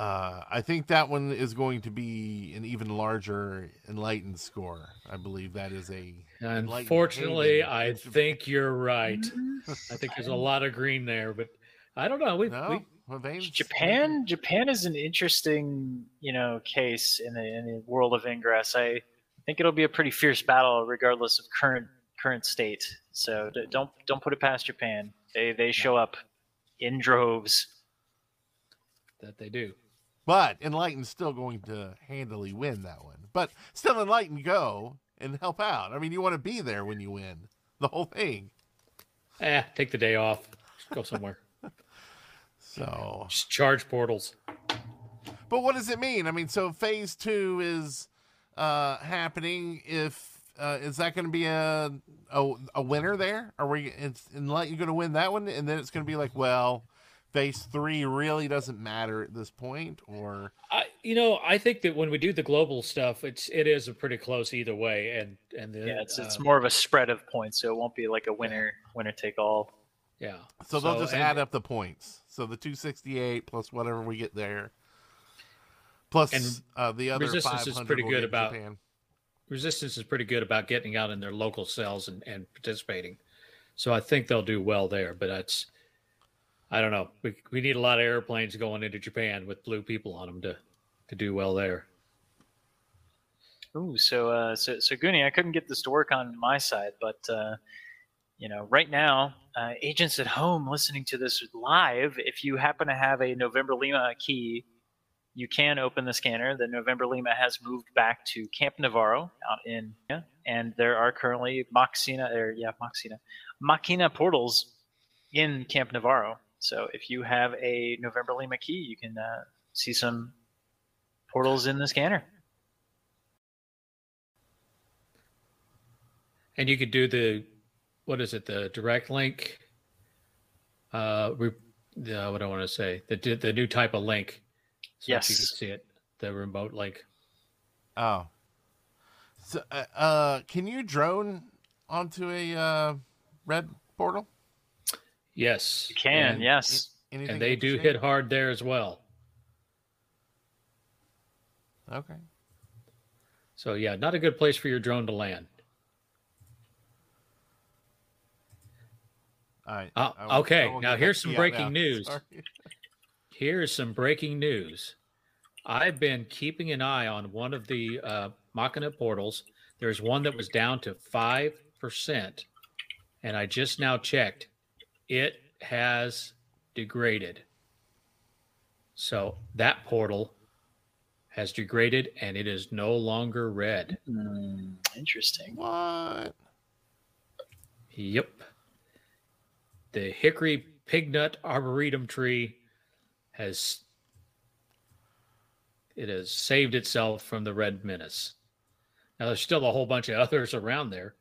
Uh, I think that one is going to be an even larger enlightened score. I believe that is a. Enlightened Unfortunately, Haven I think you're right. I think there's a lot of green there, but I don't know. We, No, we Well, Japan, Japan is an interesting, you know, case in the in the world of Ingress. I think it'll be a pretty fierce battle, regardless of current current state. So don't don't put it past Japan. They they show up in droves. that they do. But Enlightened's still going to handily win that one. But still, Enlightened go and help out. I mean, you want to be there when you win the whole thing. Eh, take the day off. Just go somewhere. So, Just charge portals. but what does it mean? I mean, so phase two is uh, happening. If uh, is that going to be a, a a winner there? Are we? Is Enlightened going to win that one? And then it's going to be like, well, phase three really doesn't matter at this point, or I, you know, I think that when we do the global stuff, it's it is a pretty close either way, and and the, Yeah, it's it's uh, more of a spread of points, so it won't be like a winner winner take all. yeah. So they'll just and- add up the points. So the 268 plus whatever we get there, plus And uh, the other Resistance is pretty we'll good about- Japan. Resistance is pretty good about getting out in their local cells and, and participating. So I think they'll do well there, but that's I don't know. We we need a lot of airplanes going into Japan with blue people on them to to do well there. Ooh, so uh, so so Goonie, I couldn't get this to work on my side, but uh, you know, right now, uh, agents at home listening to this live, if you happen to have a November Lima key, you can open the scanner. The November Lima has moved back to Camp Navarro out in, and there are currently Moxina, or yeah, Moxina, Machina portals in Camp Navarro. So if you have a November Lima key, you can uh, see some portals in the scanner. And you could do the what is it? The direct link. Uh, re, the, what I want to say? The the new type of link. So if you Yes. can see it. The remote link. Oh, so uh, uh, can you drone onto a uh, red portal? Yes. You can, And- yes. Anything And they do hit hard there as well. Okay. So yeah, not a good place for your drone to land. All right. Uh, I will- I okay, now here's some breaking now. news. Sorry. Here's some breaking news. I've been keeping an eye on one of the uh, Machina portals. There's one that was down to 5%. And I just now checked. It has degraded. So that portal has degraded and it is no longer red. Hmm, interesting. What? Yep. The hickory pignut arboretum tree has it has saved itself from the red menace. Now there's still a whole bunch of others around there.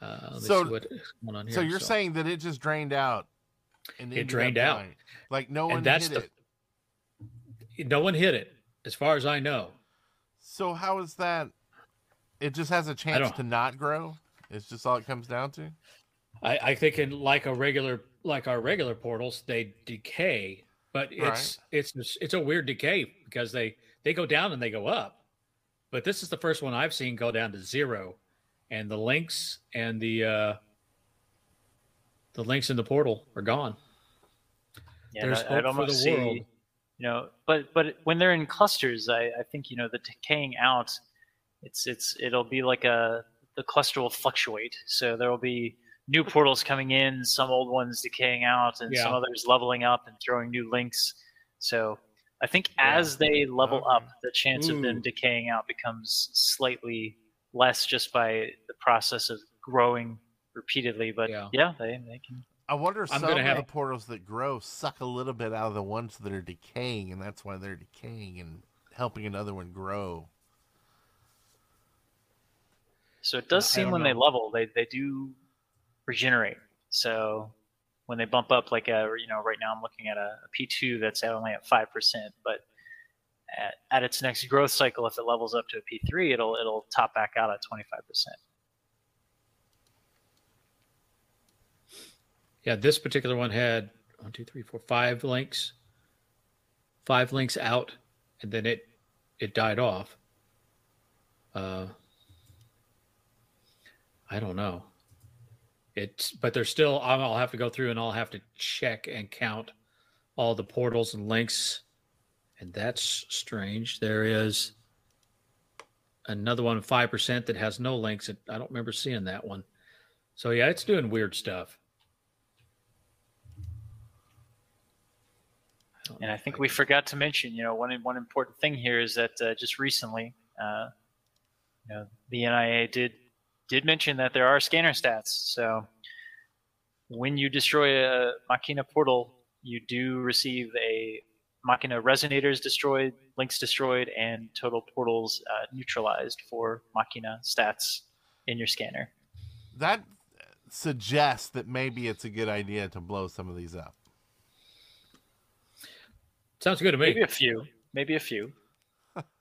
Uh, So- see what is going on here. So you're saying that it just drained out? And It drained out. dying. Like no one and that's hit the it. no one hit it, as far as I know. So how is that? It just has a chance to not grow. It's just all it comes down to. I, I think in like a regular like our regular portals, they decay, but it's it's it's a weird decay because they they go down and they go up. But this is the first one I've seen go down to zero, and the links and the uh, the links in the portal are gone. Yeah, There's I'd hope for almost the see, world. you know, but but when they're in clusters, I, I think you know the decaying out. It's it's it'll be like a the cluster will fluctuate. So there will be new portals coming in, some old ones decaying out, and some others leveling up and throwing new links. So I think Yeah. as they level Okay. up, mm-hmm. the chance of them mm. decaying out becomes slightly less just by the process of growing repeatedly. But Yeah. yeah, they, they can I wonder if I'm some of have- the portals that grow suck a little bit out of the ones that are decaying, and that's why they're decaying and helping another one grow. So it does I seem don't when they level, they, they do regenerate. So when they bump up, like a, you know, right now I'm looking at a, a P2 that's only at five percent, but at, at its next growth cycle, if it levels up to a P3, it'll it'll top back out at 25 percent. Yeah, this particular one had one, two, three, four, five links, five links out, and then it it died off. Uh, I don't know. It's but there's still. I'll have to go through and I'll have to check and count all the portals and links, and that's strange. There is another one five percent that has no links. I don't remember seeing that one. So yeah, it's doing weird stuff. And I think we forgot to mention, you know, one one important thing here is that uh, just recently, uh, you know, the NIA did did mention that there are scanner stats. So when you destroy a Machina portal, you do receive a Machina resonators destroyed, links destroyed, and total portals uh, neutralized for Machina stats in your scanner. That suggests that maybe it's a good idea to blow some of these up. Sounds good to me. Maybe a few, maybe a few.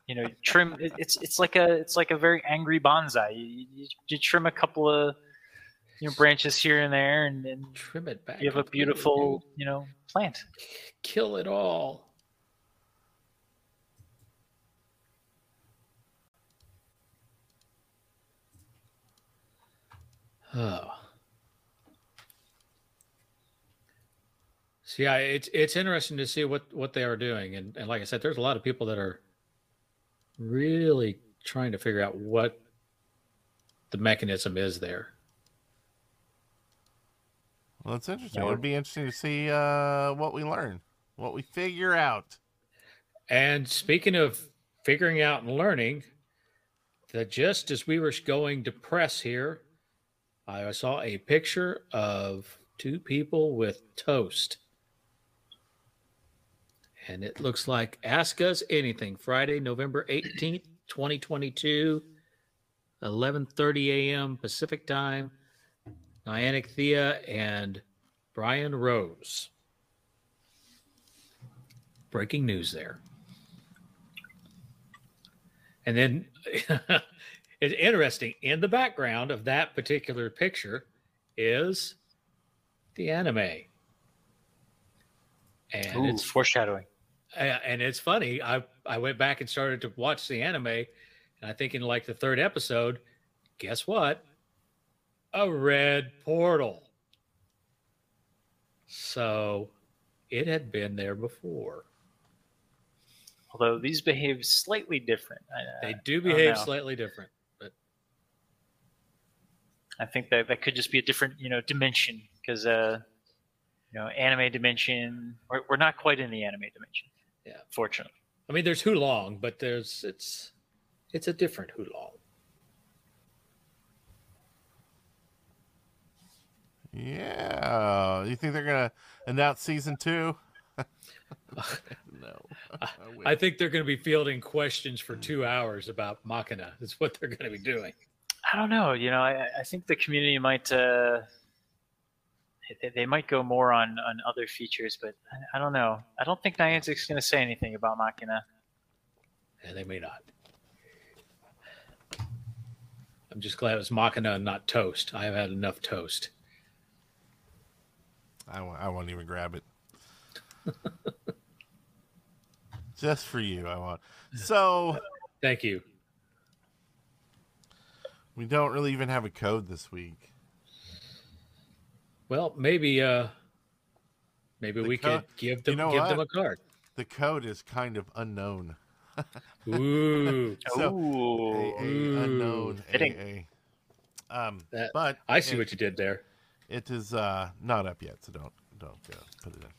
You know, trim. It's it's like a it's like a very angry bonsai. You, you, you trim a couple of you know branches here and there, and, and Trim it back. you have a beautiful you know plant. Kill it all. Oh. So yeah, it's it's interesting to see what what they are doing, and and like I said, there's a lot of people that are really trying to figure out what the mechanism is there. Well, it's interesting. Yeah, It'll we're- be interesting to see uh, what we learn, what we figure out. And speaking of figuring out and learning, that just as we were going to press here, I saw a picture of two people with toast. And it looks like Ask Us Anything, Friday, November 18th, 2022, 11:30 a.m. Pacific time. Niantic Thea and Brian Rose. Breaking news there. And then it's interesting in the background of that particular picture is the anime. And Ooh, it's foreshadowing. Uh, and it's funny. I I went back and started to watch the anime, and I think in like the third episode, guess what? A red portal. So it had been there before. Although these behave slightly different. I, They do behave slightly different. but I think that that could just be a different you know dimension because uh, you know anime dimension. We're, we're not quite in the anime dimension. Yeah. fortunately. I mean, there's Hulong, but there's it's it's a different Hulong. Yeah. You think they're gonna announce season two? no. I think they're going to be fielding questions for two hours about Machina. That's what they're going to be doing. I don't know. You know, I, I think the community might uh, they- they might go more on on other features, but I, I don't know. I don't think Niantic's going to say anything about Machina. And they may not. I'm just glad it was Machina and not toast. I have had enough toast. I won't, I won't even grab it. Just for you, I want. So Thank you. we don't really even have a code this week. Well, maybe uh maybe The we co- could give them you know give them a card. The code is kind of unknown. Ooh. So, Ooh, A, a unknown Fitting. AA. Um, That- but I see it, what you did there. it is uh, not up yet, so don't don't uh, put it in.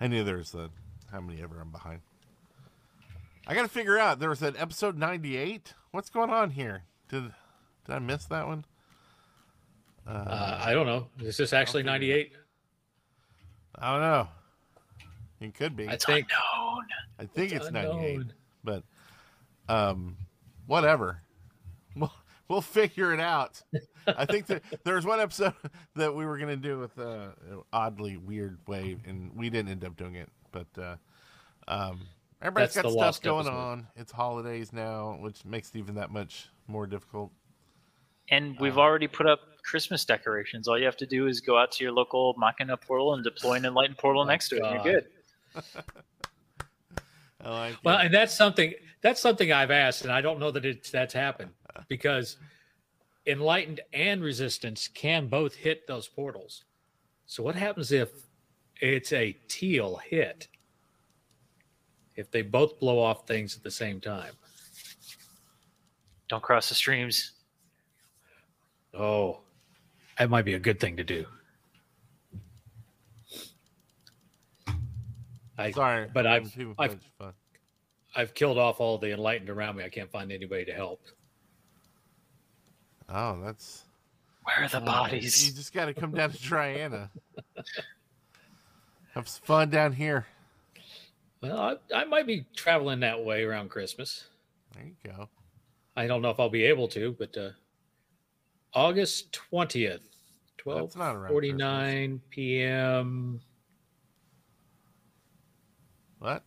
I knew there was the how many ever I'm behind. I got to figure out there was an episode 98. What's going on here? Did did I miss that one? Uh, I don't know. Is this actually 98? I don't know. It could be. I think unknown. I think it's 98, but um, whatever. We'll we'll figure it out. I think that there was one episode that we were gonna do with uh, oddly weird way, and we didn't end up doing it. But uh, um, everybody's That's got stuff going episode. on. It's holidays now, which makes it even that much more difficult. And we've Uh, already put up Christmas decorations. All you have to do is go out to your local Machina portal and deploy an Enlightened portal Oh, next to it. and You're good. I like Well, it. and that's something that's something I've asked, and I don't know that it's that's happened because enlightened and resistance can both hit those portals. So what happens if it's a teal hit? If they both blow off things at the same time? Don't cross the streams. Oh, that might be a good thing to do. I, Sorry, but I've- I've-. I've killed off all the enlightened around me. I can't find anybody to help. Oh, that's Where are the Oh, you just got to come down to Triana. Have some fun down here. Well, I, I might be traveling that way around Christmas. There you go. I don't know if I'll be able to, but uh, August twentieth, twelve That's not around forty nine p.m. What?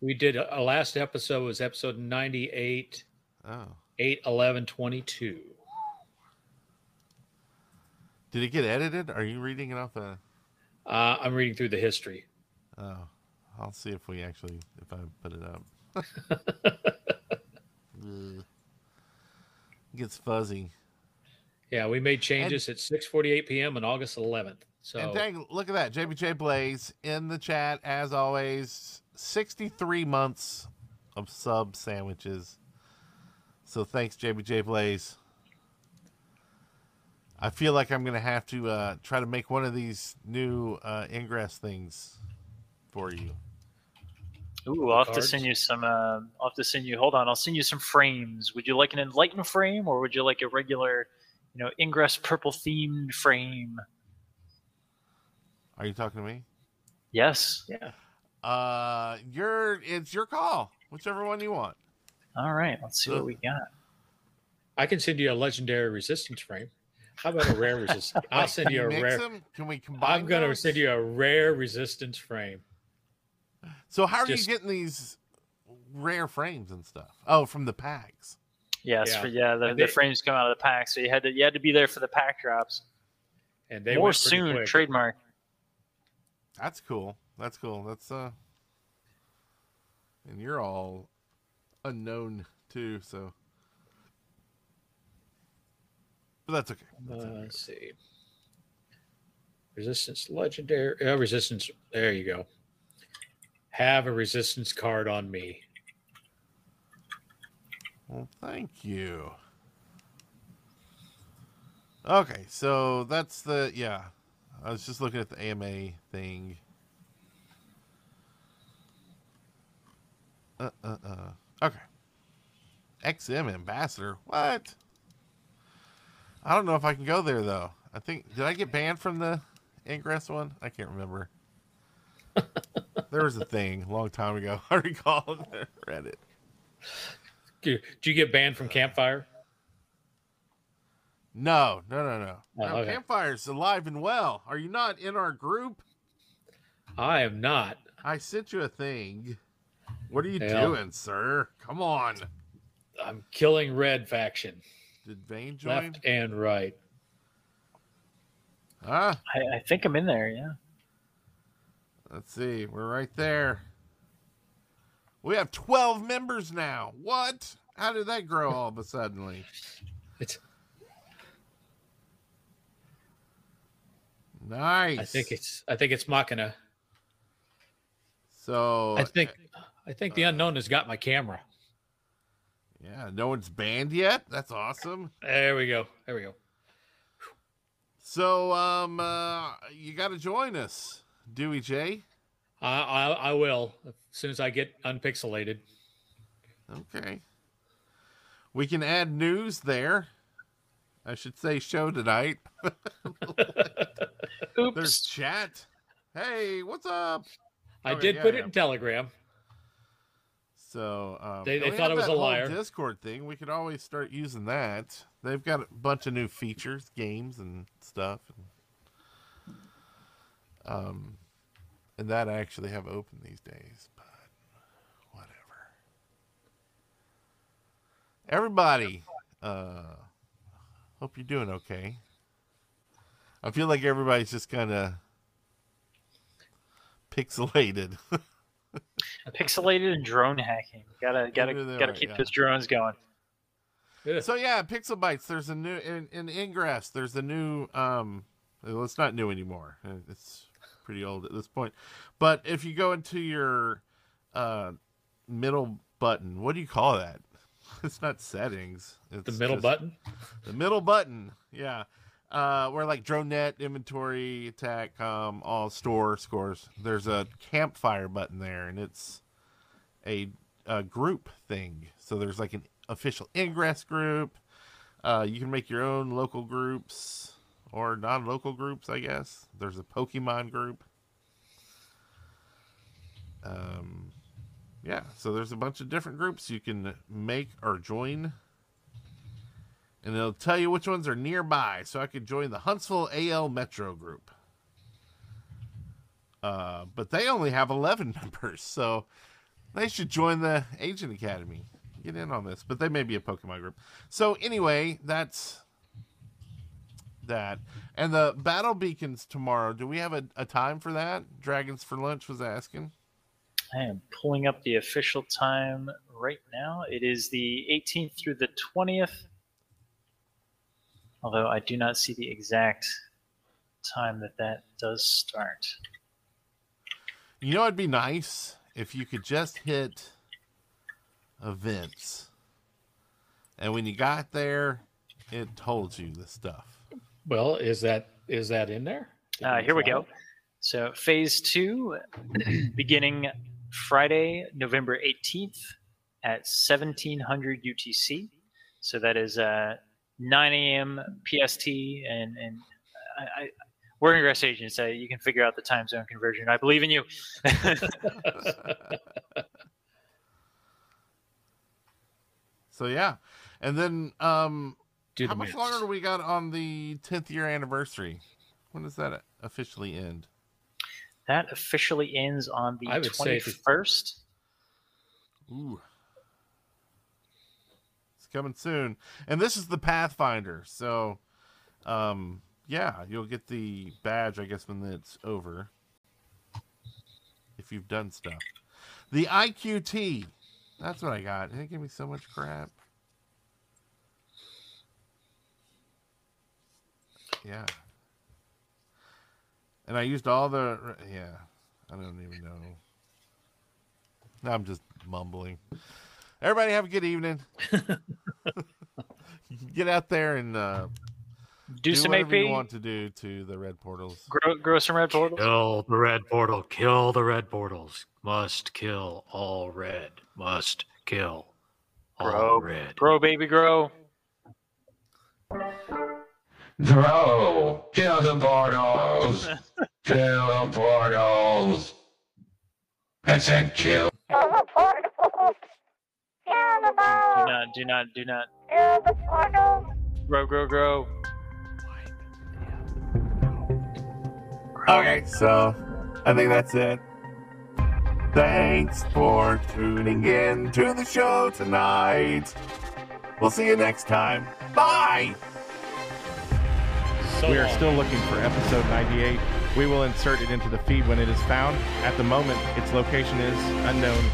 We did a, a last episode was episode ninety eight, Oh, eight eleven twenty two. did it get edited? Are you reading it off a? Uh, I'm reading through the history. Oh, I'll see if we actually if I put it up. It gets fuzzy. Yeah, we made changes at six forty eight p.m. on August eleventh. So And dang, look at that, JBJ Blaze in the chat as always. Sixty-three months of sub sandwiches. So thanks, JBJ Blaze. I feel like I'm gonna have to uh, try to make one of these new uh, ingress things for you. Ooh, I'll have to send you some. Uh, I'll have to send you. Hold on, I'll send you some frames. Would you like an enlightened frame, or would you like a regular, you know, ingress purple themed frame? Are you talking to me? Yes. yeah, Uh, your it's your call. Whichever one you want. All right. Let's see what we got. I can send you a legendary resistance frame. How about a rare resistance? I'll send can you a rare. Them? Can we combine? I'm going to send you a rare resistance frame. So how are just- you getting these rare frames and stuff? Oh, from the packs. Yes. Yeah. For, yeah. The, And the frames come out of the pack, so you had to you had to be there for the pack drops. And they More went pretty soon. quick. Trademark. That's cool. That's cool. That's uh and you're all unknown too, so but that's okay. That's Uh, okay. let's see. Resistance legendary. Uh, resistance. There you go. Have a resistance card on me. Well, thank you. Okay, so that's the yeah. I was just looking at the AMA thing. uh, uh, uh. Okay. XM ambassador. What? I don't know if I can go there though. I think did I get banned from the Ingress one? I can't remember. there was a thing a long time ago. I recall. Did did you get banned from Campfire? No, no, no, no. Oh, no okay. Campfire's alive and well. Are you not in our group? I am not. I sent you a thing. What are you Yeah. doing, sir? Come on. I'm killing Red faction, Did Vane join? left and right. Ah, I, I think I'm in there. Yeah. let's see. We're right there. We have 12 members now. What? How did that grow all of a suddenly? It's. Nice. I think it's. I think it's Machina. so. I think. I think the unknown has got my camera. Yeah, no one's banned yet. That's awesome. There we go. There we go. So, um, uh, you got to join us, Dewey J. I, I I will as soon as I get unpixelated. Okay. We can add news there. I should say show tonight. Oops. There's chat. Hey, what's up? I Oh, did yeah, put yeah. it in Telegram. So um, They- they thought have it was a liar. Discord thing. We could always start using that. They've got a bunch of new features, games, and stuff. And, um, and that I actually have open these days, but whatever. Everybody, uh, hope you're doing okay. I feel like everybody's just kind of pixelated. Pixelated and drone hacking. Gotta gotta Maybe they're gotta right, keep yeah. those drones going. So yeah, Pixel Bytes. There's a new in, in Ingress. There's a new. Um, well, it's not new anymore. It's pretty old at this point. But if you go into your uh, middle button, what do you call that? It's not settings. It's The middle button. The middle button. Yeah. Uh, where like DroneNet, inventory, attack, um, all store scores. There's a campfire button there, and it's a, a group thing. So there's like an official ingress group. Uh, you can make your own local groups or non-local groups, I guess. There's a Pokemon group. Um, yeah. So there's a bunch of different groups you can make or join and it'll tell you which ones are nearby. So I could join the Huntsville AL Metro group. Uh, but they only have 11 members, so they should join the Agent Academy. Get in on this, but they may be a Pokemon group. So anyway, that's that. And the battle beacons tomorrow. Do we have a, a time for that? Dragons for lunch was asking. I am pulling up the official time right now. It is the 18th through the 20th. Although I do not see the exact time that that does start. You know, it'd be nice if you could just hit events, and when you got there, it told you the stuff. Well, is that is that in there? Uh, here we go. So phase two, beginning Friday, November 18th at 1700 UTC. So that is uh, 9 a.m. PST, and and I, I, we're ingress agents. Uh, you can figure out the time zone conversion. I believe in you. So yeah, and then um, Do how the much minutes. longer do we got on the 10th year anniversary? When does that officially end? that officially ends on the I would say 21st. Ooh. It's coming soon. And this is the Pathfinder. So, um, yeah, you'll get the badge, I guess, when it's over. If you've done stuff. The IQT. That's what I got. It gave me so much crap. Yeah. And I used all the. Yeah. I don't even know. I'm just mumbling. Everybody have a good evening. Get out there and uh, Do, some whatever AP. you want to do to the red portals. Grow, grow some red portals. Kill the red portal. Kill the red portals. Must kill all red. Must kill all Grow. red. Grow, baby, grow. Grow! Kill the portals! kill the portals! I said kill. Kill the portals. Kill the Do not, do not, do not. Kill the portals. Grow, grow, grow. Okay, so I think that's it. Thanks for tuning in to the show tonight. We'll see you next time. Bye. So we are long. still looking for episode 98. We will insert it into the feed when it is found. At the moment, its location is unknown.